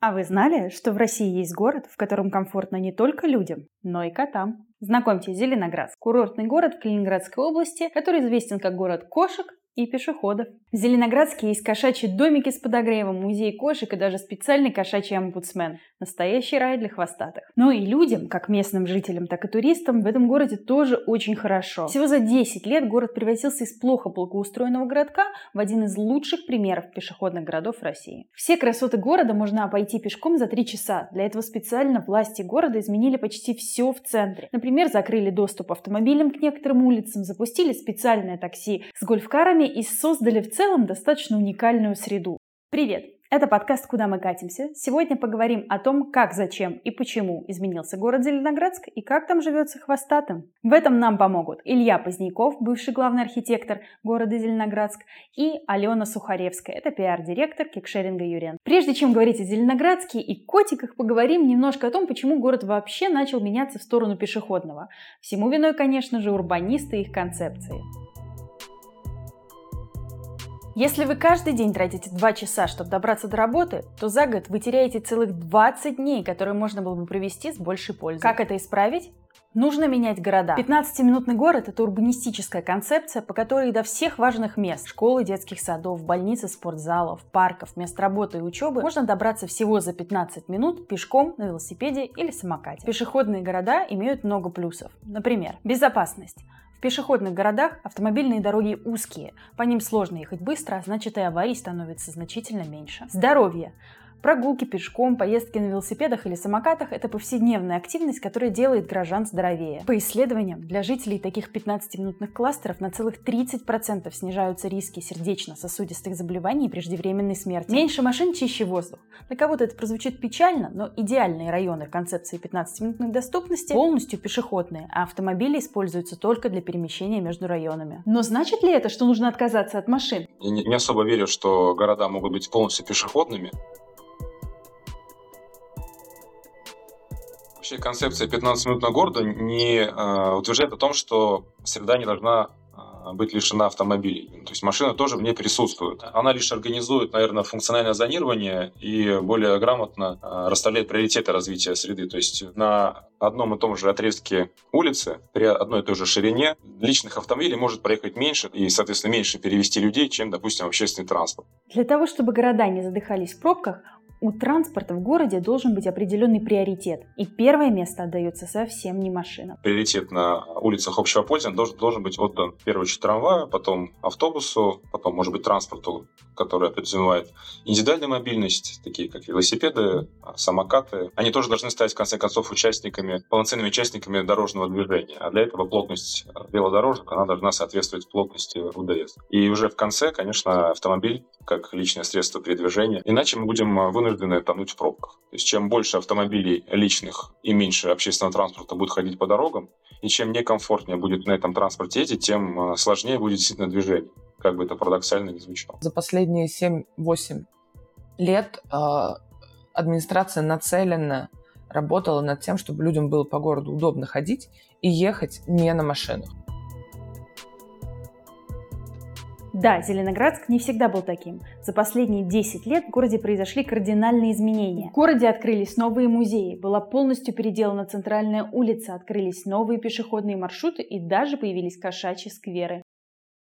А вы знали, что в России есть город, в котором комфортно не только людям, но и котам? Знакомьтесь, Зеленоградск. Курортный город в Калининградской области, который известен как город кошек и пешеходов. В Зеленоградске есть кошачьи домики с подогревом, музей кошек и даже специальный кошачий омбудсмен. Настоящий рай для хвостатых. Но и людям, как местным жителям, так и туристам, в этом городе тоже очень хорошо. Всего за 10 лет город превратился из плохо благоустроенного городка в один из лучших примеров пешеходных городов России. Все красоты города можно обойти пешком за 3 часа. Для этого специально власти города изменили почти все в центре. Например, закрыли доступ автомобилям к некоторым улицам, запустили специальное такси с гольфкарами и создали в целом достаточно уникальную среду. Привет! Это подкаст «Куда мы катимся». Сегодня поговорим о том, как, зачем и почему изменился город Зеленоградск и как там живется хвостатым. В этом нам помогут Илья Поздняков, бывший главный архитектор города Зеленоградск, и Алена Сухаревская, это пиар-директор кикшеринга Юрен. Прежде чем говорить о Зеленоградске и котиках, поговорим немножко о том, почему город вообще начал меняться в сторону пешеходного. Всему виной, конечно же, урбанисты и их концепции. Если вы каждый день тратите 2 часа, чтобы добраться до работы, то за год вы теряете целых 20 дней, которые можно было бы провести с большей пользой. Как это исправить? Нужно менять города. 15-минутный город – это урбанистическая концепция, по которой до всех важных мест – школы, детских садов, больницы, спортзалов, парков, мест работы и учебы – можно добраться всего за 15 минут пешком, на велосипеде или самокате. Пешеходные города имеют много плюсов. Например, безопасность. В пешеходных городах автомобильные дороги узкие, по ним сложно ехать быстро, а значит и аварий становится значительно меньше. Здоровье. Прогулки пешком, поездки на велосипедах или самокатах – это повседневная активность, которая делает горожан здоровее. По исследованиям, для жителей таких 15-минутных кластеров на целых 30% снижаются риски сердечно-сосудистых заболеваний и преждевременной смерти. Меньше машин, чище воздух. Для кого-то это прозвучит печально, но идеальные районы концепции 15-минутной доступности полностью пешеходные, а автомобили используются только для перемещения между районами. Но значит ли это, что нужно отказаться от машин? Я не, не особо верю, что города могут быть полностью пешеходными. Вообще концепция 15-минутного города не э, утверждает о том, что среда не должна э, быть лишена автомобилей. То есть машина тоже в ней присутствует. Она лишь организует, наверное, функциональное зонирование и более грамотно э, расставляет приоритеты развития среды. То есть на одном и том же отрезке улицы при одной и той же ширине личных автомобилей может проехать меньше и, соответственно, меньше перевести людей, чем, допустим, общественный транспорт. Для того, чтобы города не задыхались в пробках, у транспорта в городе должен быть определенный приоритет, и первое место отдается совсем не машинам. Приоритет на улицах общего пользования должен, должен быть отдан в первую очередь трамваю, потом автобусу, потом, может быть, транспорту, который подразумевает индивидуальную мобильность, такие как велосипеды, самокаты. Они тоже должны стать, в конце концов, участниками, полноценными участниками дорожного движения. А для этого плотность велодорожек, она должна соответствовать плотности УДС. И уже в конце, конечно, автомобиль как личное средство передвижения. Иначе мы будем вынуждены вынуждены тонуть в пробках. То есть чем больше автомобилей личных и меньше общественного транспорта будет ходить по дорогам, и чем некомфортнее будет на этом транспорте ездить, тем э, сложнее будет действительно движение, как бы это парадоксально не звучало. За последние 7-8 лет э, администрация нацелена работала над тем, чтобы людям было по городу удобно ходить и ехать не на машинах. Да, Зеленоградск не всегда был таким. За последние 10 лет в городе произошли кардинальные изменения. В городе открылись новые музеи, была полностью переделана центральная улица, открылись новые пешеходные маршруты и даже появились кошачьи скверы.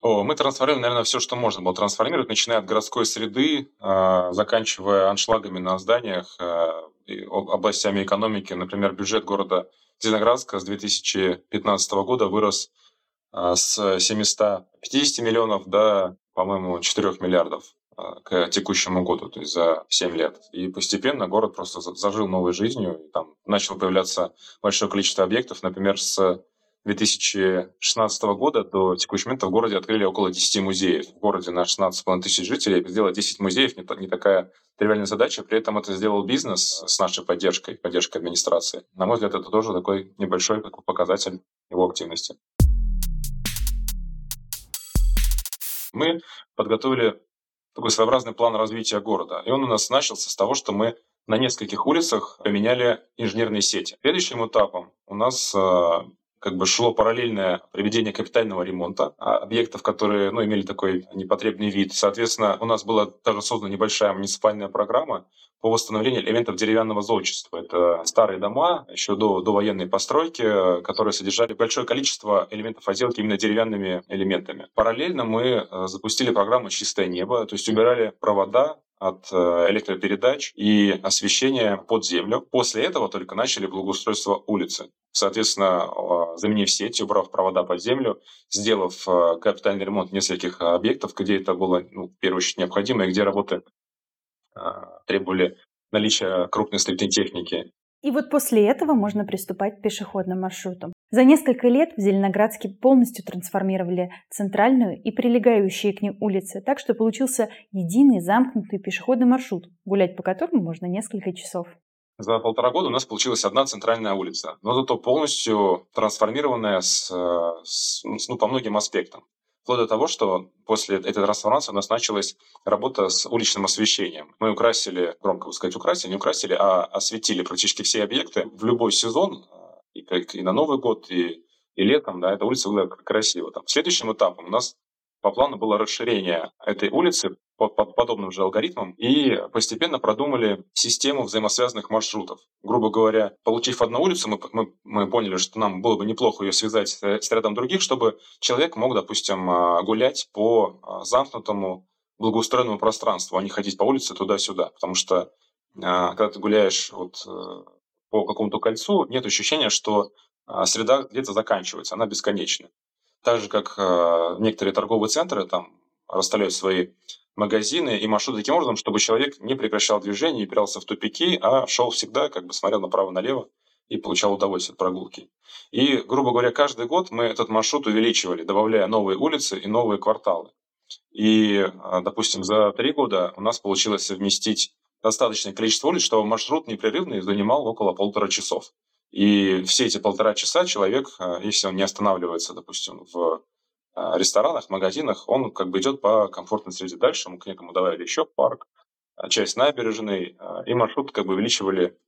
О, мы трансформируем, наверное, все, что можно было трансформировать, начиная от городской среды, э, заканчивая аншлагами на зданиях, и областями экономики. Например, бюджет города Зеленоградска с 2015 года вырос а, с 750 миллионов до, по-моему, 4 миллиардов а, к текущему году, то есть за 7 лет. И постепенно город просто зажил новой жизнью, и там начало появляться большое количество объектов. Например, с 2016 года до текущего момента в городе открыли около 10 музеев. В городе на 16,5 тысяч жителей сделать 10 музеев не, не такая тривиальная задача. При этом это сделал бизнес с нашей поддержкой, поддержкой администрации. На мой взгляд, это тоже такой небольшой показатель его активности. Мы подготовили такой своеобразный план развития города. И он у нас начался с того, что мы на нескольких улицах поменяли инженерные сети. Следующим этапом у нас э, как бы шло параллельное проведение капитального ремонта а, объектов, которые ну, имели такой непотребный вид. Соответственно, у нас была даже создана небольшая муниципальная программа по восстановлению элементов деревянного зодчества. Это старые дома, еще до, до военной постройки, которые содержали большое количество элементов отделки именно деревянными элементами. Параллельно мы э, запустили программу «Чистое небо», то есть убирали провода от э, электропередач и освещения под землю. После этого только начали благоустройство улицы. Соответственно, э, заменив сеть, убрав провода под землю, сделав капитальный ремонт нескольких объектов, где это было ну, в первую очередь необходимо и где работы а, требовали наличия крупной строительной техники. И вот после этого можно приступать к пешеходным маршрутам. За несколько лет в Зеленоградске полностью трансформировали центральную и прилегающие к ней улицы, так что получился единый замкнутый пешеходный маршрут, гулять по которому можно несколько часов. За полтора года у нас получилась одна центральная улица, но зато полностью трансформированная с, с, ну, по многим аспектам. Вплоть до того, что после этой трансформации у нас началась работа с уличным освещением. Мы украсили, громко сказать, украсили, не украсили, а осветили практически все объекты. В любой сезон, и, и на Новый год, и, и летом, да, эта улица выглядит красиво. Там. Следующим этапом у нас по плану было расширение этой улицы по, по подобным же алгоритмам и постепенно продумали систему взаимосвязанных маршрутов. Грубо говоря, получив одну улицу, мы, мы, мы поняли, что нам было бы неплохо ее связать с рядом других, чтобы человек мог, допустим, а, гулять по а, замкнутому благоустроенному пространству, а не ходить по улице туда-сюда. Потому что а, когда ты гуляешь вот э, по какому-то кольцу, нет ощущения, что среда где-то заканчивается, она бесконечна. Так же, как э, некоторые торговые центры там расставляют свои магазины и маршруты таким образом, чтобы человек не прекращал движение, не пирался в тупики, а шел всегда, как бы смотрел направо-налево и получал удовольствие от прогулки. И, грубо говоря, каждый год мы этот маршрут увеличивали, добавляя новые улицы и новые кварталы. И, э, допустим, за три года у нас получилось совместить достаточное количество улиц, чтобы маршрут непрерывный занимал около полутора часов. И все эти полтора часа человек, а, если он не останавливается, допустим, в а, ресторанах, магазинах, он как бы идет по комфортной среде дальше, мы к некому добавили еще парк, а, часть набережной, и маршрут как бы увеличивали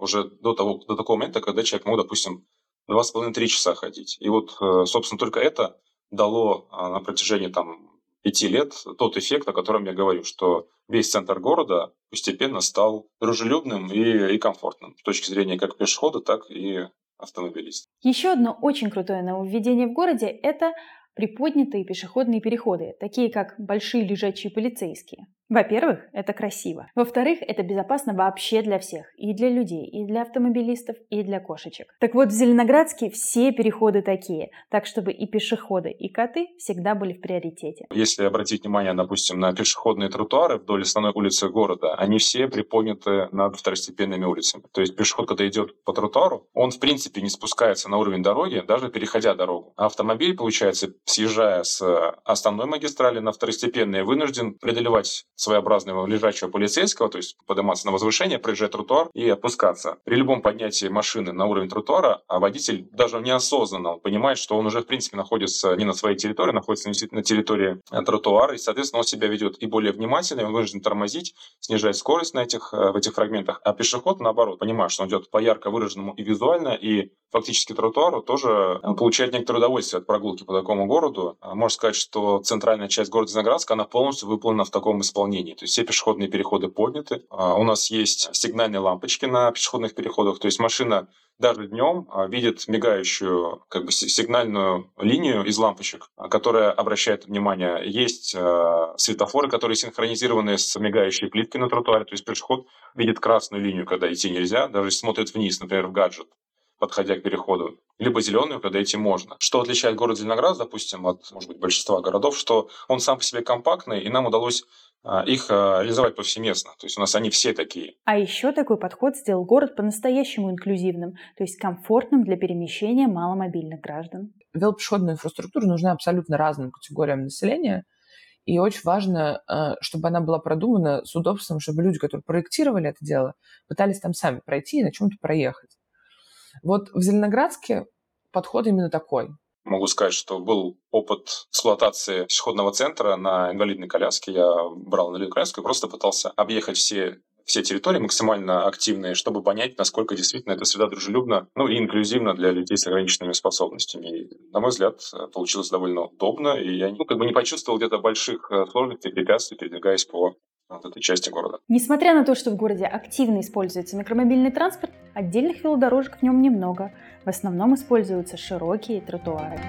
уже до, того, до такого момента, когда человек мог, допустим, два с половиной-три часа ходить. И вот, э, собственно, только это дало на протяжении там пяти лет тот эффект, о котором я говорю, что весь центр города постепенно стал дружелюбным и, и комфортным с точки зрения как пешехода, так и автомобилиста. Еще одно очень крутое нововведение в городе – это приподнятые пешеходные переходы, такие как большие лежачие полицейские. Во-первых, это красиво. Во-вторых, это безопасно вообще для всех. И для людей, и для автомобилистов, и для кошечек. Так вот, в Зеленоградске все переходы такие, так чтобы и пешеходы, и коты всегда были в приоритете. Если обратить внимание, допустим, на пешеходные тротуары вдоль основной улицы города, они все приподняты над второстепенными улицами. То есть пешеход, когда идет по тротуару, он в принципе не спускается на уровень дороги, даже переходя дорогу. А автомобиль, получается, съезжая с основной магистрали на второстепенные, вынужден преодолевать своеобразного лежачего полицейского, то есть подниматься на возвышение, проезжать тротуар и опускаться. При любом поднятии машины на уровень тротуара, а водитель даже неосознанно понимает, что он уже в принципе находится не на своей территории, находится на территории э, тротуара, и, соответственно, он себя ведет и более внимательно, он вынужден тормозить, снижать скорость на этих, э, в этих фрагментах, а пешеход, наоборот, понимает, что он идет по ярко выраженному и визуально, и фактически тротуару тоже э, получает некоторое удовольствие от прогулки по такому городу. А можно сказать, что центральная часть города Зеленоградска, она полностью выполнена в таком исполнении исполнении. То есть все пешеходные переходы подняты. А, у нас есть сигнальные лампочки на пешеходных переходах. То есть машина даже днем а, видит мигающую как бы сигнальную линию из лампочек, а, которая обращает внимание. Есть светофоры, которые синхронизированы с мигающей плиткой на тротуаре. То есть пешеход видит красную линию, когда идти нельзя, даже смотрит вниз, например, в гаджет подходя к переходу, либо зеленую, когда идти можно. Что отличает город Зеленоград, допустим, от, может быть, большинства городов, что он сам по себе компактный, и нам удалось а, их а, реализовать повсеместно. То есть у нас они все такие. А еще такой подход сделал город по-настоящему инклюзивным, то есть комфортным для перемещения маломобильных граждан. Велопешеходная инфраструктура нужна абсолютно разным категориям населения. И очень важно, а, чтобы она была продумана с удобством, чтобы люди, которые проектировали это дело, пытались там сами пройти и на чем-то проехать. Вот в Зеленоградске подход именно такой. Могу сказать, что был опыт эксплуатации пешеходного центра на инвалидной коляске. Я брал инвалидную коляску и просто пытался объехать все все территории максимально активные, чтобы понять, насколько действительно эта среда дружелюбна, ну и инклюзивна для людей с ограниченными способностями. И, на мой взгляд, получилось довольно удобно, и я ну, как бы не почувствовал где-то больших э, сложностей, препятствий, передвигаясь по вот этой части города. Несмотря на то, что в городе активно используется микромобильный транспорт, отдельных велодорожек в нем немного. В основном используются широкие тротуары.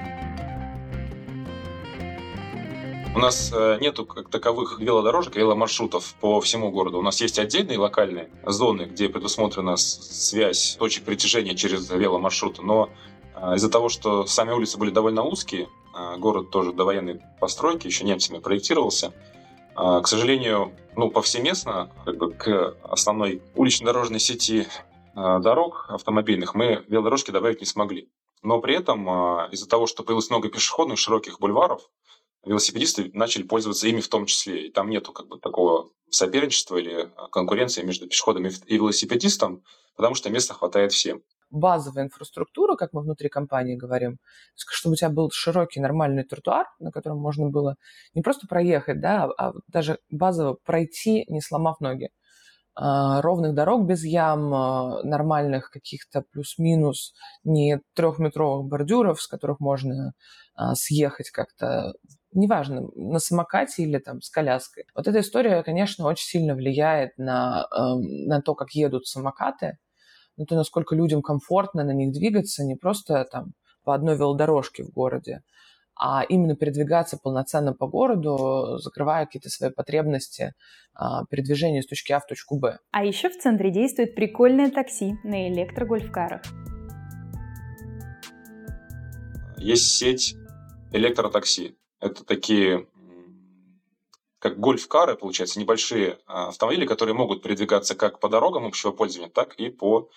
У нас э, нету как таковых велодорожек, веломаршрутов по всему городу. У нас есть отдельные локальные зоны, где предусмотрена связь точек притяжения через веломаршруты, но э, из-за того, что сами улицы были довольно узкие, э, город тоже до военной постройки еще немцами проектировался, к сожалению, ну, повсеместно как бы, к основной улично-дорожной сети дорог автомобильных мы велодорожки добавить не смогли. Но при этом из-за того, что появилось много пешеходных широких бульваров, велосипедисты начали пользоваться ими в том числе. И там нету как бы такого соперничества или а, конкуренции между пешеходом и велосипедистом, потому что места хватает всем. Базовая инфраструктура, как мы внутри компании говорим, чтобы у тебя был широкий нормальный тротуар, на котором можно было не просто проехать, да, а даже базово пройти, не сломав ноги а, ровных дорог без ям, а, нормальных каких-то плюс-минус, не трехметровых бордюров, с которых можно съехать как-то неважно, на самокате или там с коляской. Вот эта история, конечно, очень сильно влияет на, э, на то, как едут самокаты, на то, насколько людям комфортно на них двигаться, не просто там по одной велодорожке в городе, а именно передвигаться полноценно по городу, закрывая какие-то свои потребности а, передвижения с точки А в точку Б. А еще в центре действует прикольное такси на электрогольфкарах. Есть сеть электротакси. Это такие как гольф-кары, получается, небольшие а, автомобили, которые могут передвигаться как по дорогам общего пользования, так и по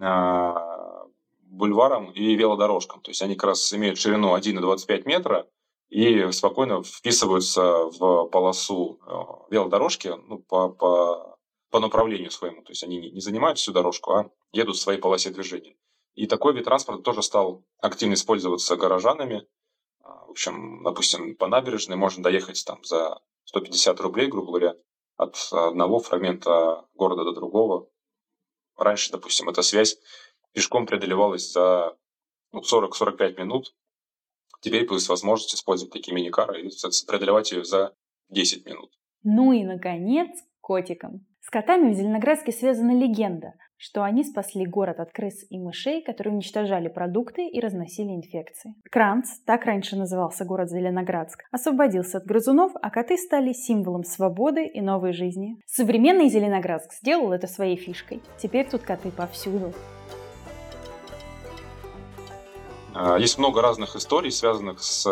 а, бульварам и велодорожкам. То есть они как раз имеют ширину 1,25 метра и спокойно вписываются в полосу а, велодорожки ну, по, по, по направлению своему. То есть они не занимают всю дорожку, а едут в своей полосе движения. И такой вид транспорта тоже стал активно использоваться горожанами – в общем, допустим, по набережной можно доехать там за 150 рублей, грубо говоря, от одного фрагмента города до другого. Раньше, допустим, эта связь пешком преодолевалась за ну, 40-45 минут. Теперь появилась возможность использовать такие мини-кары и преодолевать ее за 10 минут. Ну и, наконец, котикам. С котами в Зеленоградске связана легенда, что они спасли город от крыс и мышей, которые уничтожали продукты и разносили инфекции. Кранц, так раньше назывался город Зеленоградск, освободился от грызунов, а коты стали символом свободы и новой жизни. Современный Зеленоградск сделал это своей фишкой. Теперь тут коты повсюду. А, есть много разных историй, связанных с,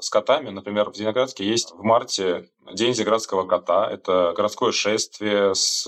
с котами. Например, в Зеленоградске есть в марте День Зеленоградского кота. Это городское шествие с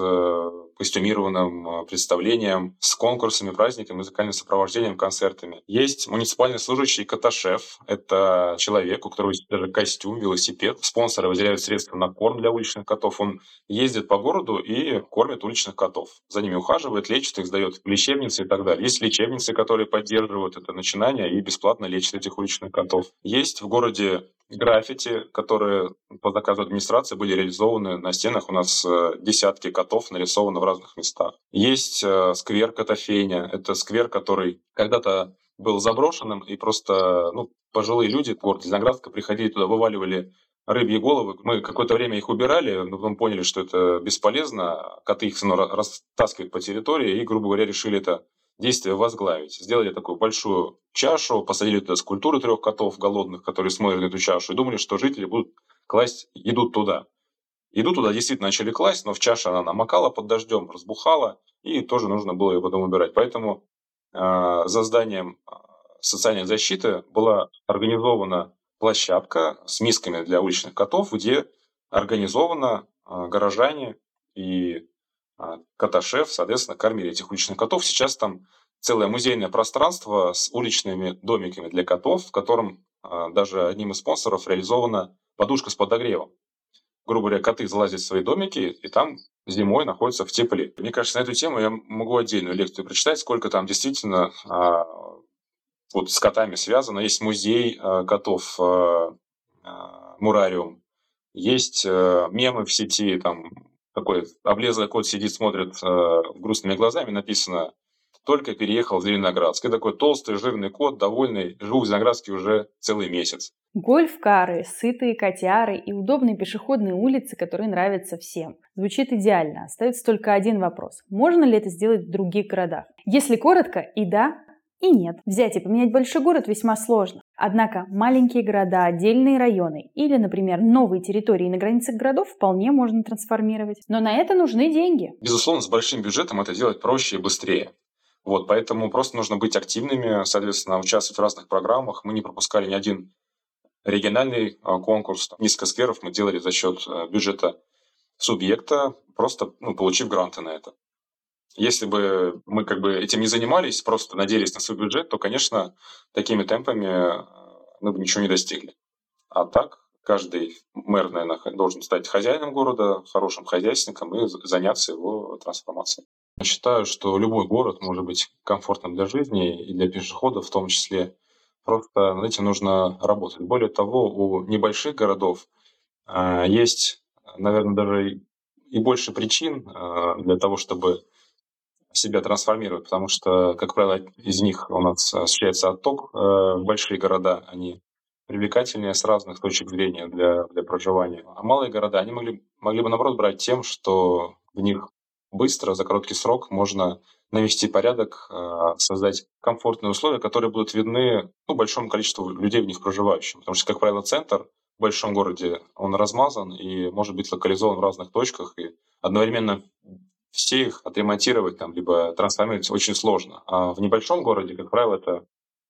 костюмированным э, представлением, с конкурсами, праздниками, музыкальным сопровождением, концертами. Есть муниципальный служащий Коташев. Это человек, у которого есть даже костюм, велосипед. Спонсоры выделяют средства на корм для уличных котов. Он ездит по городу и кормит уличных котов. За ними ухаживает, лечит их, сдает в лечебницы и так далее. Есть лечебницы, которые поддерживают это начинание и бесплатно лечат этих уличных котов. Есть в городе граффити, которые по заказу администрации были реализованы на стенах. У нас э, десятки котов нарисованы в разных местах. Есть э, сквер Котофейня. Это сквер, который когда-то был заброшенным, и просто ну, пожилые люди город Зеленоградска приходили туда, вываливали рыбьи головы. Мы какое-то время их убирали, но потом поняли, что это бесполезно. Коты их равно растаскивают по территории, и, грубо говоря, решили это действие возглавить. Сделали такую большую чашу, посадили туда скульптуры трех котов голодных, которые смотрят на эту чашу, и думали, что жители будут класть, идут туда. Идут туда действительно начали класть, но в чаше она намокала под дождем, разбухала, и тоже нужно было ее потом убирать. Поэтому э, за зданием а, социальной защиты была организована площадка с мисками для уличных котов, где организованно э, горожане и а, Коташев, соответственно, кормили этих уличных котов. Сейчас там целое музейное пространство с уличными домиками для котов, в котором а, даже одним из спонсоров реализована подушка с подогревом. Грубо говоря, коты залазят в свои домики и там зимой находятся в тепле. Мне кажется, на эту тему я могу отдельную лекцию прочитать, сколько там действительно а, вот с котами связано. Есть музей котов, мурариум, есть мемы в сети, там такой облезлый кот сидит, смотрит э, грустными глазами, написано «Только переехал в Зеленоградск». И такой толстый, жирный кот, довольный, живу в Зеленоградске уже целый месяц. Гольф-кары, сытые котяры и удобные пешеходные улицы, которые нравятся всем. Звучит идеально. Остается только один вопрос. Можно ли это сделать в других городах? Если коротко, и да, и нет. Взять и поменять большой город весьма сложно. Однако маленькие города, отдельные районы или, например, новые территории на границах городов вполне можно трансформировать. Но на это нужны деньги. Безусловно, с большим бюджетом это делать проще и быстрее. Вот, поэтому просто нужно быть активными, соответственно, участвовать в разных программах. Мы не пропускали ни один региональный а, конкурс. Несколько скверов мы делали за счет э, бюджета субъекта, просто ну, получив гранты на это. Если бы мы как бы этим не занимались, просто надеялись на свой бюджет, то, конечно, такими темпами э, мы бы ничего не достигли. А так, каждый мэр, наверное, должен стать хозяином города, хорошим хозяйственником и заняться его трансформацией. Я считаю, что любой город может быть комфортным для жизни и для пешеходов в том числе. Просто над этим нужно работать. Более того, у небольших городов э, есть, наверное, даже и больше причин э, для того, чтобы себя трансформировать, потому что, как правило, из них у нас осуществляется отток э, большие города, они привлекательнее с разных точек зрения для, для проживания. А малые города, они могли, могли бы, наоборот, брать тем, что в них быстро, за короткий срок можно навести порядок, э, создать комфортные условия, которые будут видны ну, большому количеству людей в них проживающим. Потому что, как правило, центр в большом городе, он размазан и может быть локализован в разных точках, и одновременно все их отремонтировать там, либо трансформировать очень сложно. А в небольшом городе, как правило, это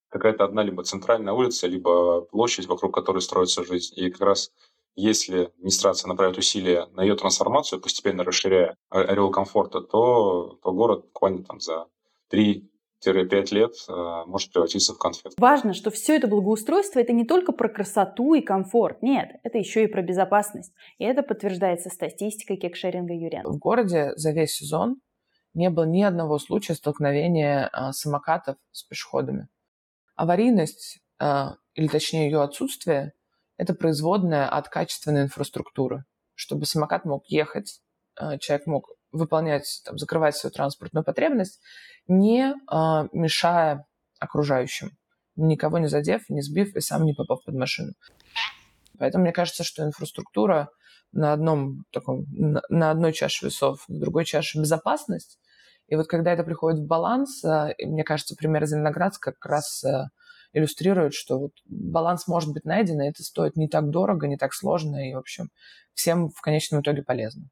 какая-то одна либо центральная улица, либо площадь, вокруг которой строится жизнь. И как раз если администрация направит усилия на ее трансформацию, постепенно расширяя а, орел комфорта, то, то город буквально там за 3-4 3-5 лет а, может превратиться в конфет. Важно, что все это благоустройство – это не только про красоту и комфорт. Нет, это еще и про безопасность. И это подтверждается статистикой кекшеринга Юрен. В городе за весь сезон не было ни одного случая столкновения а, самокатов с пешеходами. Аварийность, а, или точнее ее отсутствие, это производная от качественной инфраструктуры. Чтобы самокат мог ехать, человек мог выполнять, там, закрывать свою транспортную потребность, не э, мешая окружающим, никого не задев, не сбив и сам не попав под машину. Поэтому мне кажется, что инфраструктура на одном таком, на, на одной чаше весов, на другой чаше безопасность. И вот когда это приходит в баланс, э, мне кажется, пример Зеленоградска как раз э, иллюстрирует, что вот баланс может быть найден, и это стоит не так дорого, не так сложно, и, в общем, всем в конечном итоге полезно.